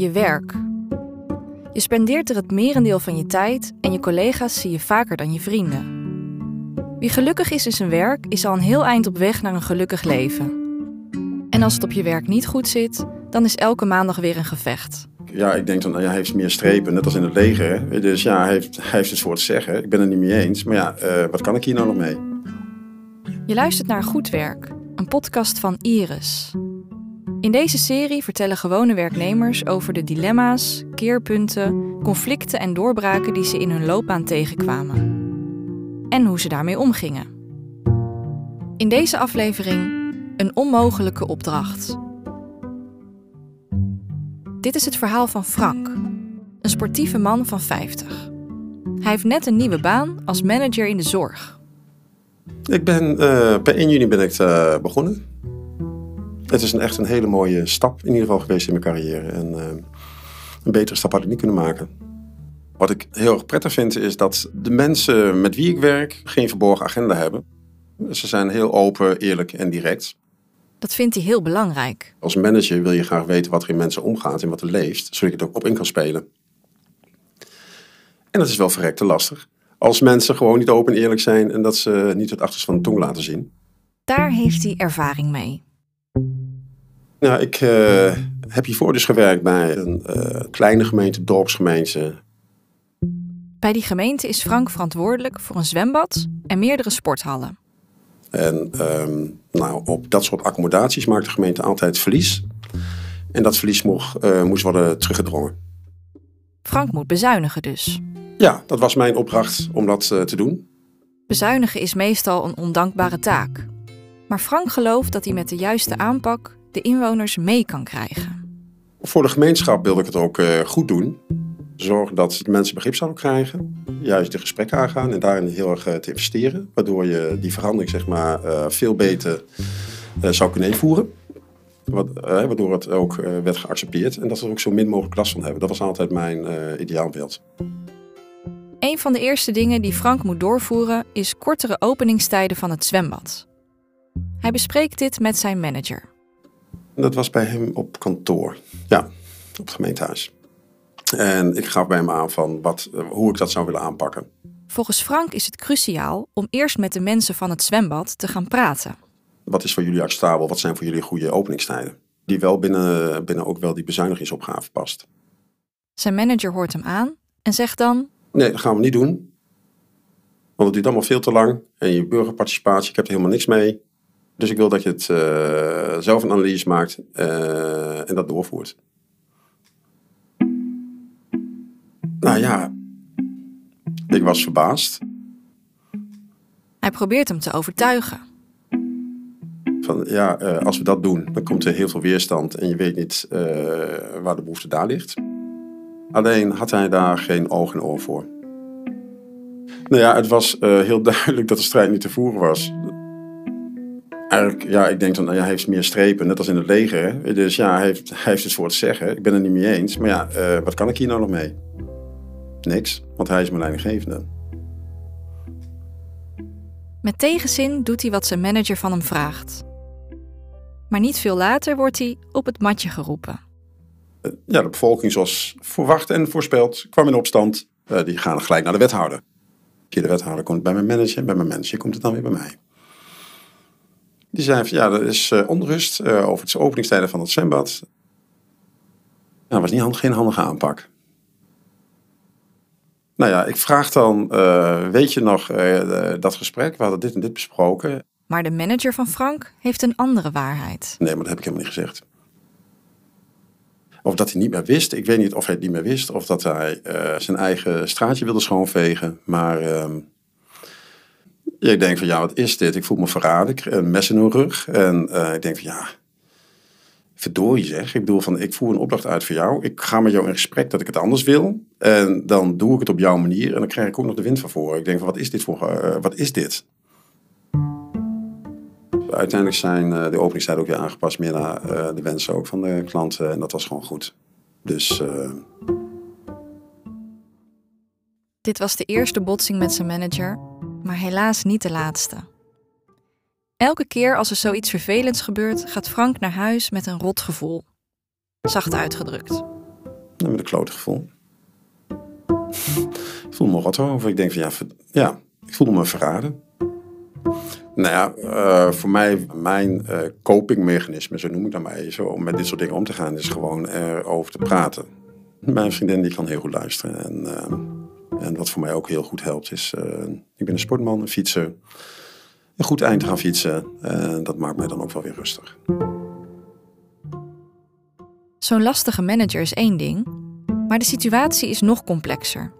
Je werk. Je spendeert er het merendeel van je tijd en je collega's zie je vaker dan je vrienden. Wie gelukkig is in zijn werk, is al een heel eind op weg naar een gelukkig leven. En als het op je werk niet goed zit, dan is elke maandag weer een gevecht. Ja, ik denk dan, nou ja, hij heeft meer strepen, net als in het leger. Hè? Dus ja, hij heeft, hij heeft het voor te zeggen. Ik ben het niet mee eens. Maar ja, uh, wat kan ik hier nou nog mee? Je luistert naar Goed Werk, een podcast van Iris. In deze serie vertellen gewone werknemers over de dilemma's, keerpunten, conflicten en doorbraken die ze in hun loopbaan tegenkwamen. En hoe ze daarmee omgingen. In deze aflevering een onmogelijke opdracht. Dit is het verhaal van Frank, een sportieve man van 50. Hij heeft net een nieuwe baan als manager in de zorg. Ik ben, uh, per 1 juni ben ik uh, begonnen. Het is een, echt een hele mooie stap in ieder geval geweest in mijn carrière. En uh, een betere stap had ik niet kunnen maken. Wat ik heel erg prettig vind is dat de mensen met wie ik werk geen verborgen agenda hebben. Ze zijn heel open, eerlijk en direct. Dat vindt hij heel belangrijk. Als manager wil je graag weten wat er in mensen omgaat en wat er leeft, zodat je er ook op in kan spelen. En dat is wel verrekte lastig. Als mensen gewoon niet open en eerlijk zijn en dat ze niet het achterste van de tong laten zien. Daar heeft hij ervaring mee. Nou, ik uh, heb hiervoor dus gewerkt bij een uh, kleine gemeente, dorpsgemeente. Bij die gemeente is Frank verantwoordelijk voor een zwembad en meerdere sporthallen. En um, nou, op dat soort accommodaties maakt de gemeente altijd verlies. En dat verlies mocht, uh, moest worden teruggedrongen. Frank moet bezuinigen dus. Ja, dat was mijn opdracht om dat te doen. Bezuinigen is meestal een ondankbare taak. Maar Frank gelooft dat hij met de juiste aanpak de inwoners mee kan krijgen. Voor de gemeenschap wilde ik het ook uh, goed doen. Zorgen dat mensen begrip zouden krijgen. Juist de gesprekken aangaan en daarin heel erg te investeren. Waardoor je die verandering zeg maar, uh, veel beter zou kunnen invoeren. Waardoor het ook werd geaccepteerd. En dat we er ook zo min mogelijk last van hebben. Dat was altijd mijn ideaalbeeld. Een van de eerste dingen die Frank moet doorvoeren is kortere openingstijden van het zwembad. Hij bespreekt dit met zijn manager. Dat was bij hem op kantoor. Ja, op het gemeentehuis. En ik gaf bij hem aan van wat, hoe ik dat zou willen aanpakken. Volgens Frank is het cruciaal om eerst met de mensen van het zwembad te gaan praten. Wat is voor jullie acceptabel? Wat zijn voor jullie goede openingstijden? Die wel binnen, binnen ook wel die bezuinigingsopgave past. Zijn manager hoort hem aan en zegt dan... Nee, dat gaan we niet doen. Want het duurt allemaal veel te lang. En je burgerparticipatie, ik heb er helemaal niks mee. Dus ik wil dat je het uh, zelf een analyse maakt uh, en dat doorvoert. Nou ja, ik was verbaasd. Hij probeert hem te overtuigen. Van ja, uh, als we dat doen, dan komt er heel veel weerstand en je weet niet waar de behoefte daar ligt. Alleen had hij daar geen oog en oor voor. Nou ja, het was heel duidelijk dat de strijd niet te voeren was. Eigenlijk, ja, ik denk dan, nou ja, hij heeft meer strepen, net als in het leger. Dus ja, hij heeft, hij heeft het voor te zeggen. Ik ben het niet mee eens. Maar ja, uh, wat kan ik hier nou nog mee? Niks, want hij is mijn leidinggevende. Met tegenzin doet hij wat zijn manager van hem vraagt. Maar niet veel later wordt hij op het matje geroepen. Uh, ja, de bevolking, zoals verwacht en voorspeld, kwam in opstand. Uh, die gaan gelijk naar de wethouder. De wethouder komt bij mijn manager, bij mijn manager komt het dan weer bij mij. Die zei van ja, er is uh, onrust uh, over het openingstijden van het zwembad. Nou, dat was niet hand, geen handige aanpak. Nou ja, ik vraag dan, uh, weet je nog dat gesprek? We hadden dit en dit besproken. Maar de manager van Frank heeft een andere waarheid. Nee, maar dat heb ik helemaal niet gezegd. Of dat hij niet meer wist. Ik weet niet of hij het niet meer wist. Of dat hij zijn eigen straatje wilde schoonvegen. Maar ehm, ik denk van ja, wat is dit? Ik voel me verraden. Een mes in mijn rug. En uh, ik denk van ja, verdorie zeg. Ik bedoel van ik voer een opdracht uit voor jou. Ik ga met jou in gesprek dat ik het anders wil. En dan doe ik het op jouw manier. En dan krijg ik ook nog de wind van voor. Ik denk van wat is dit voor, uh, wat is dit? Uiteindelijk zijn uh, de openingstijden ook weer aangepast. Meer naar de wensen ook van de klanten. En dat was gewoon goed. Dus... Dit was de eerste botsing met zijn manager maar helaas niet de laatste. Elke keer als er zoiets vervelends gebeurt, gaat Frank naar huis met een rot gevoel. Zacht uitgedrukt. met een klote gevoel. ik voelde me rot over. Ik denk van ja, ja ik voelde me verraden. Nou ja, uh, voor mij, mijn uh, copingmechanisme, zo noem ik dat maar even, om met dit soort dingen om te gaan, is gewoon erover te praten. Mijn vriendin die kan heel goed luisteren. En, uh, en wat voor mij ook heel goed helpt is, ik ben een sportman, een fietser. Een goed eind gaan fietsen. En dat maakt mij dan ook wel weer rustig. Zo'n lastige manager is één ding, maar de situatie is nog complexer.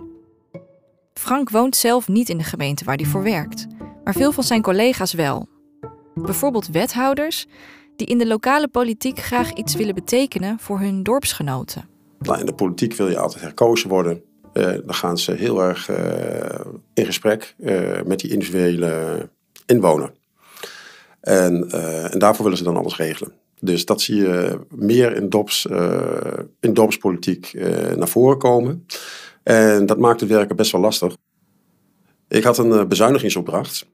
Frank woont zelf niet in de gemeente waar hij voor werkt, maar veel van zijn collega's wel. Bijvoorbeeld wethouders die in de lokale politiek graag iets willen betekenen voor hun dorpsgenoten. Nou, in de politiek wil je altijd herkozen worden. Uh, dan gaan ze heel erg uh, in gesprek uh, met die individuele inwoner. En, en daarvoor willen ze dan alles regelen. Dus dat zie je meer in, dops, dorpspolitiek naar voren komen. En dat maakt het werken best wel lastig. Ik had een bezuinigingsopdracht.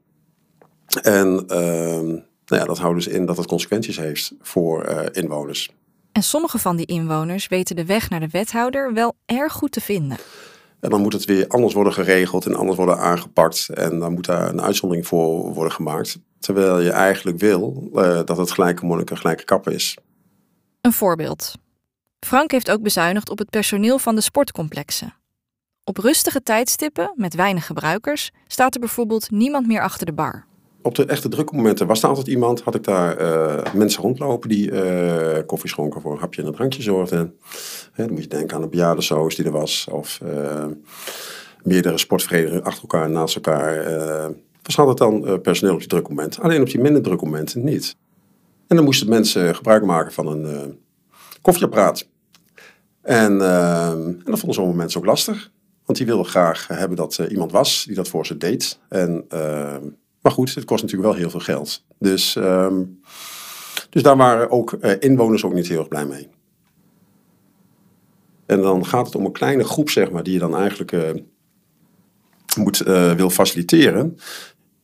En ehm, nou ja, dat houdt dus in dat het consequenties heeft voor inwoners. En sommige van die inwoners weten de weg naar de wethouder wel erg goed te vinden. En dan moet het weer anders worden geregeld en anders worden aangepakt. En dan moet daar een uitzondering voor worden gemaakt. Terwijl je eigenlijk wil uh, dat het gelijke monniken gelijke kappen is. Een voorbeeld. Frank heeft ook bezuinigd op het personeel van de sportcomplexen. Op rustige tijdstippen met weinig gebruikers staat er bijvoorbeeld niemand meer achter de bar. Op de echte drukke momenten was er altijd iemand. Had ik daar uh, mensen rondlopen die uh, koffie schonken voor een hapje en een drankje zorgden. dan moet je denken aan een bejaardensoos die er was. Of meerdere sportverenigingen achter elkaar, naast elkaar was altijd dan personeel op die druk moment. Alleen op die minder drukke momenten niet. En dan moesten mensen gebruik maken van een koffieapparaat. En, uh, en dat vonden sommige mensen ook lastig. Want die wilden graag hebben dat iemand was die dat voor ze deed. En, maar goed, het kost natuurlijk wel heel veel geld. Dus, ehm, dus daar waren ook inwoners ook niet heel erg blij mee. En dan gaat het om een kleine groep, zeg maar, die je dan eigenlijk moet, wil faciliteren.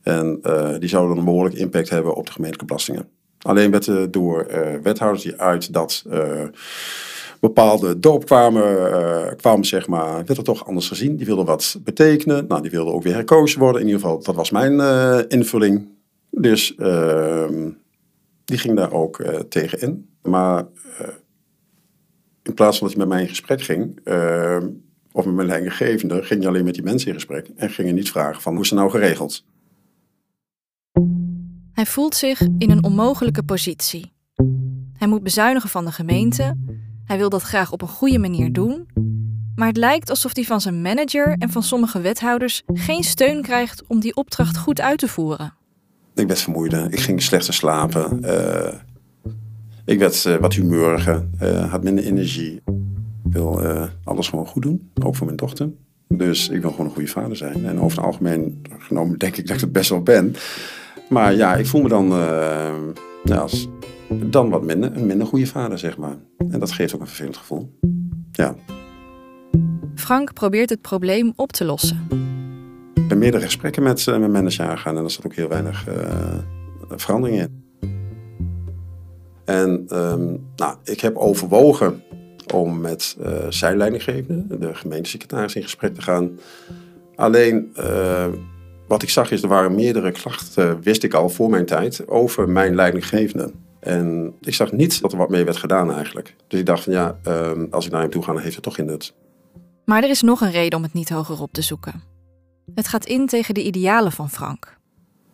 En die zouden dan een behoorlijke impact hebben op de gemeentelijke belastingen. Alleen werd er door wethouders die uit dat bepaalde dorp kwamen, kwamen, zeg maar, werd er toch anders gezien. Die wilden wat betekenen. Nou, die wilden ook weer herkozen worden. In ieder geval, dat was mijn invulling. Dus ehm, die ging daar ook tegen in. Maar in plaats van dat hij met mij in gesprek ging, ehm, of met mijn leidinggevende, ging je alleen met die mensen in gesprek. En ging je niet vragen van hoe is het nou geregeld. Hij voelt zich in een onmogelijke positie. Hij moet bezuinigen van de gemeente. Hij wil dat graag op een goede manier doen. Maar het lijkt alsof hij van zijn manager en van sommige wethouders geen steun krijgt om die opdracht goed uit te voeren. Ik werd vermoeider. Ik ging slechter slapen. Uh, ik werd uh, wat humeuriger. Uh, had minder energie. Ik wil alles gewoon goed doen. Ook voor mijn dochter. Dus ik wil gewoon een goede vader zijn. En over het algemeen genomen denk ik dat ik het best wel ben. Maar ja, ik voel me dan ja, als, dan wat minder, een minder goede vader, zeg maar. En dat geeft ook een vervelend gevoel. Ja. Frank probeert het probleem op te lossen. Ik ben meerdere gesprekken met mijn manager aangegaan en er zat ook heel weinig uh, verandering in. En um, nou, ik heb overwogen om met uh, zijn leidinggevende, de gemeentesecretaris, in gesprek te gaan. Alleen wat ik zag is, er waren meerdere klachten, wist ik al voor mijn tijd, over mijn leidinggevende. En ik zag niet dat er wat mee werd gedaan eigenlijk. Dus ik dacht van ja, uh, als ik naar hem toe ga, dan heeft het toch geen nut. Maar er is nog een reden om het niet hoger op te zoeken. Het gaat in tegen de idealen van Frank.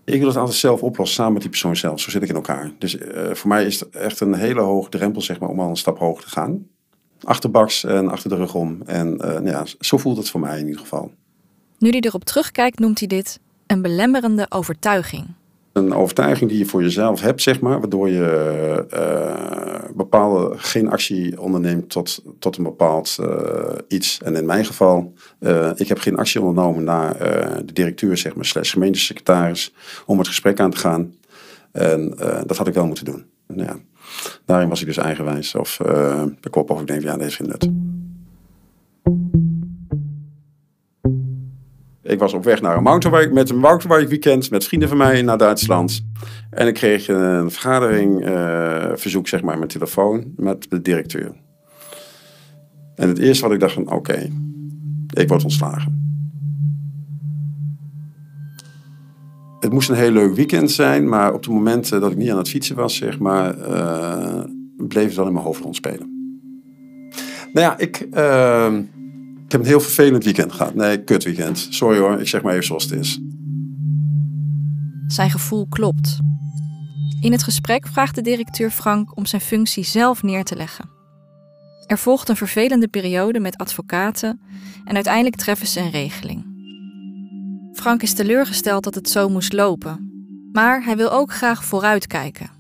Ik wil het altijd zelf oplossen, samen met die persoon zelf. Zo zit ik in elkaar. Dus uh, voor mij is het echt een hele hoge drempel zeg maar, om al een stap hoger te gaan. Achterbaks en achter de rug om. En uh, nou ja, zo voelt het voor mij in ieder geval. Nu hij erop terugkijkt, noemt hij dit een belemmerende overtuiging. Een overtuiging die je voor jezelf hebt, zeg maar, waardoor je uh, bepaalde geen actie onderneemt tot, tot een bepaald uh, iets. En in mijn geval, uh, ik heb geen actie ondernomen naar de directeur, zeg maar, slash gemeentesecretaris, om het gesprek aan te gaan. En dat had ik wel moeten doen. Nou ja, daarin was ik dus eigenwijs of de kop of ik denk, ja, deze is geen nut. Ik was op weg naar een mountainbike met een mountainbike weekend met vrienden van mij naar Duitsland. En ik kreeg een vergadering, uh, verzoek zeg maar, met telefoon met de directeur. En het eerste wat ik dacht van, oké, ik word ontslagen. Het moest een heel leuk weekend zijn, maar op het moment dat ik niet aan het fietsen was, zeg maar, uh, bleef het wel in mijn hoofd rondspelen. Nou ja, ik, uh, ik heb een heel vervelend weekend gehad. Nee, kut weekend. Sorry hoor, ik zeg maar even zoals het is. Zijn gevoel klopt. In het gesprek vraagt de directeur Frank om zijn functie zelf neer te leggen. Er volgt een vervelende periode met advocaten en uiteindelijk treffen ze een regeling. Frank is teleurgesteld dat het zo moest lopen, maar hij wil ook graag vooruitkijken.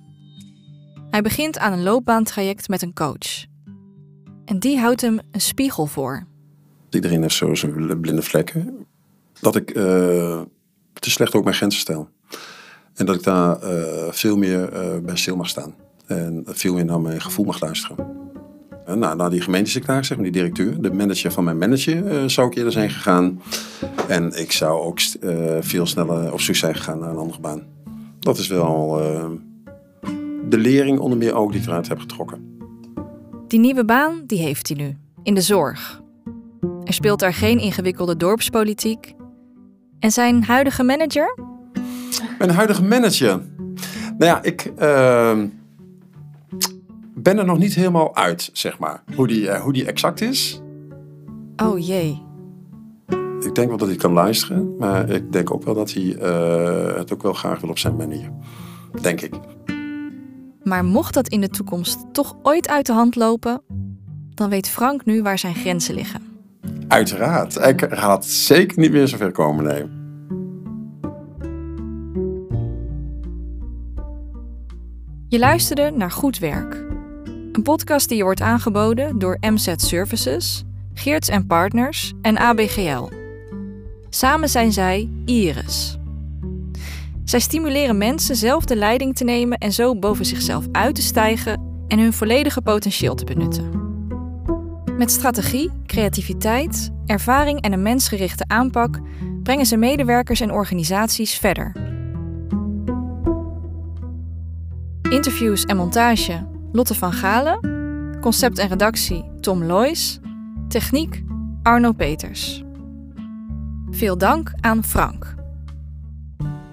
Hij begint aan een loopbaantraject met een coach. En die houdt hem een spiegel voor. Iedereen heeft zo zijn blinde vlekken. Dat ik uh, te slecht ook mijn grenzen stel. En dat ik daar uh, veel meer uh, bij stil mag staan. En veel meer naar mijn gevoel mag luisteren. En nou, naar die gemeentesecretaris, zeg maar, die directeur, de manager van mijn manager, zou ik eerder zijn gegaan. En ik zou ook veel sneller op zoek zijn gegaan naar een andere baan. Dat is wel de lering onder meer ook die ik eruit heb getrokken. Die nieuwe baan, die heeft hij nu. In de zorg. Er speelt daar geen ingewikkelde dorpspolitiek. En zijn huidige manager? Mijn huidige manager? Nou ja, ik uh, ben er nog niet helemaal uit, zeg maar. Hoe die, uh, hoe die exact is. Oh jee. Ik denk wel dat hij kan luisteren. Maar ik denk ook wel dat hij uh, het ook wel graag wil op zijn manier. Denk ik. Maar mocht dat in de toekomst toch ooit uit de hand lopen, dan weet Frank nu waar zijn grenzen liggen. Uiteraard. Ik gaat zeker niet meer zover komen, nee. Je luisterde naar Goed Werk. Een podcast die je wordt aangeboden door MZ Services, Geerts en Partners en ABGL. Samen zijn zij Iris. Zij stimuleren mensen zelf de leiding te nemen en zo boven zichzelf uit te stijgen en hun volledige potentieel te benutten. Met strategie, creativiteit, ervaring en een mensgerichte aanpak brengen ze medewerkers en organisaties verder. Interviews en montage Lotte van Galen, concept en redactie Tom Loijs, techniek Arno Peters. Veel dank aan Frank.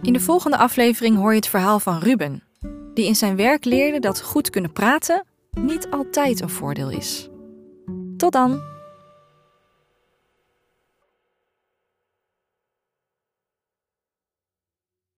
In de volgende aflevering hoor je het verhaal van Ruben, die in zijn werk leerde dat goed kunnen praten niet altijd een voordeel is. Tot dan!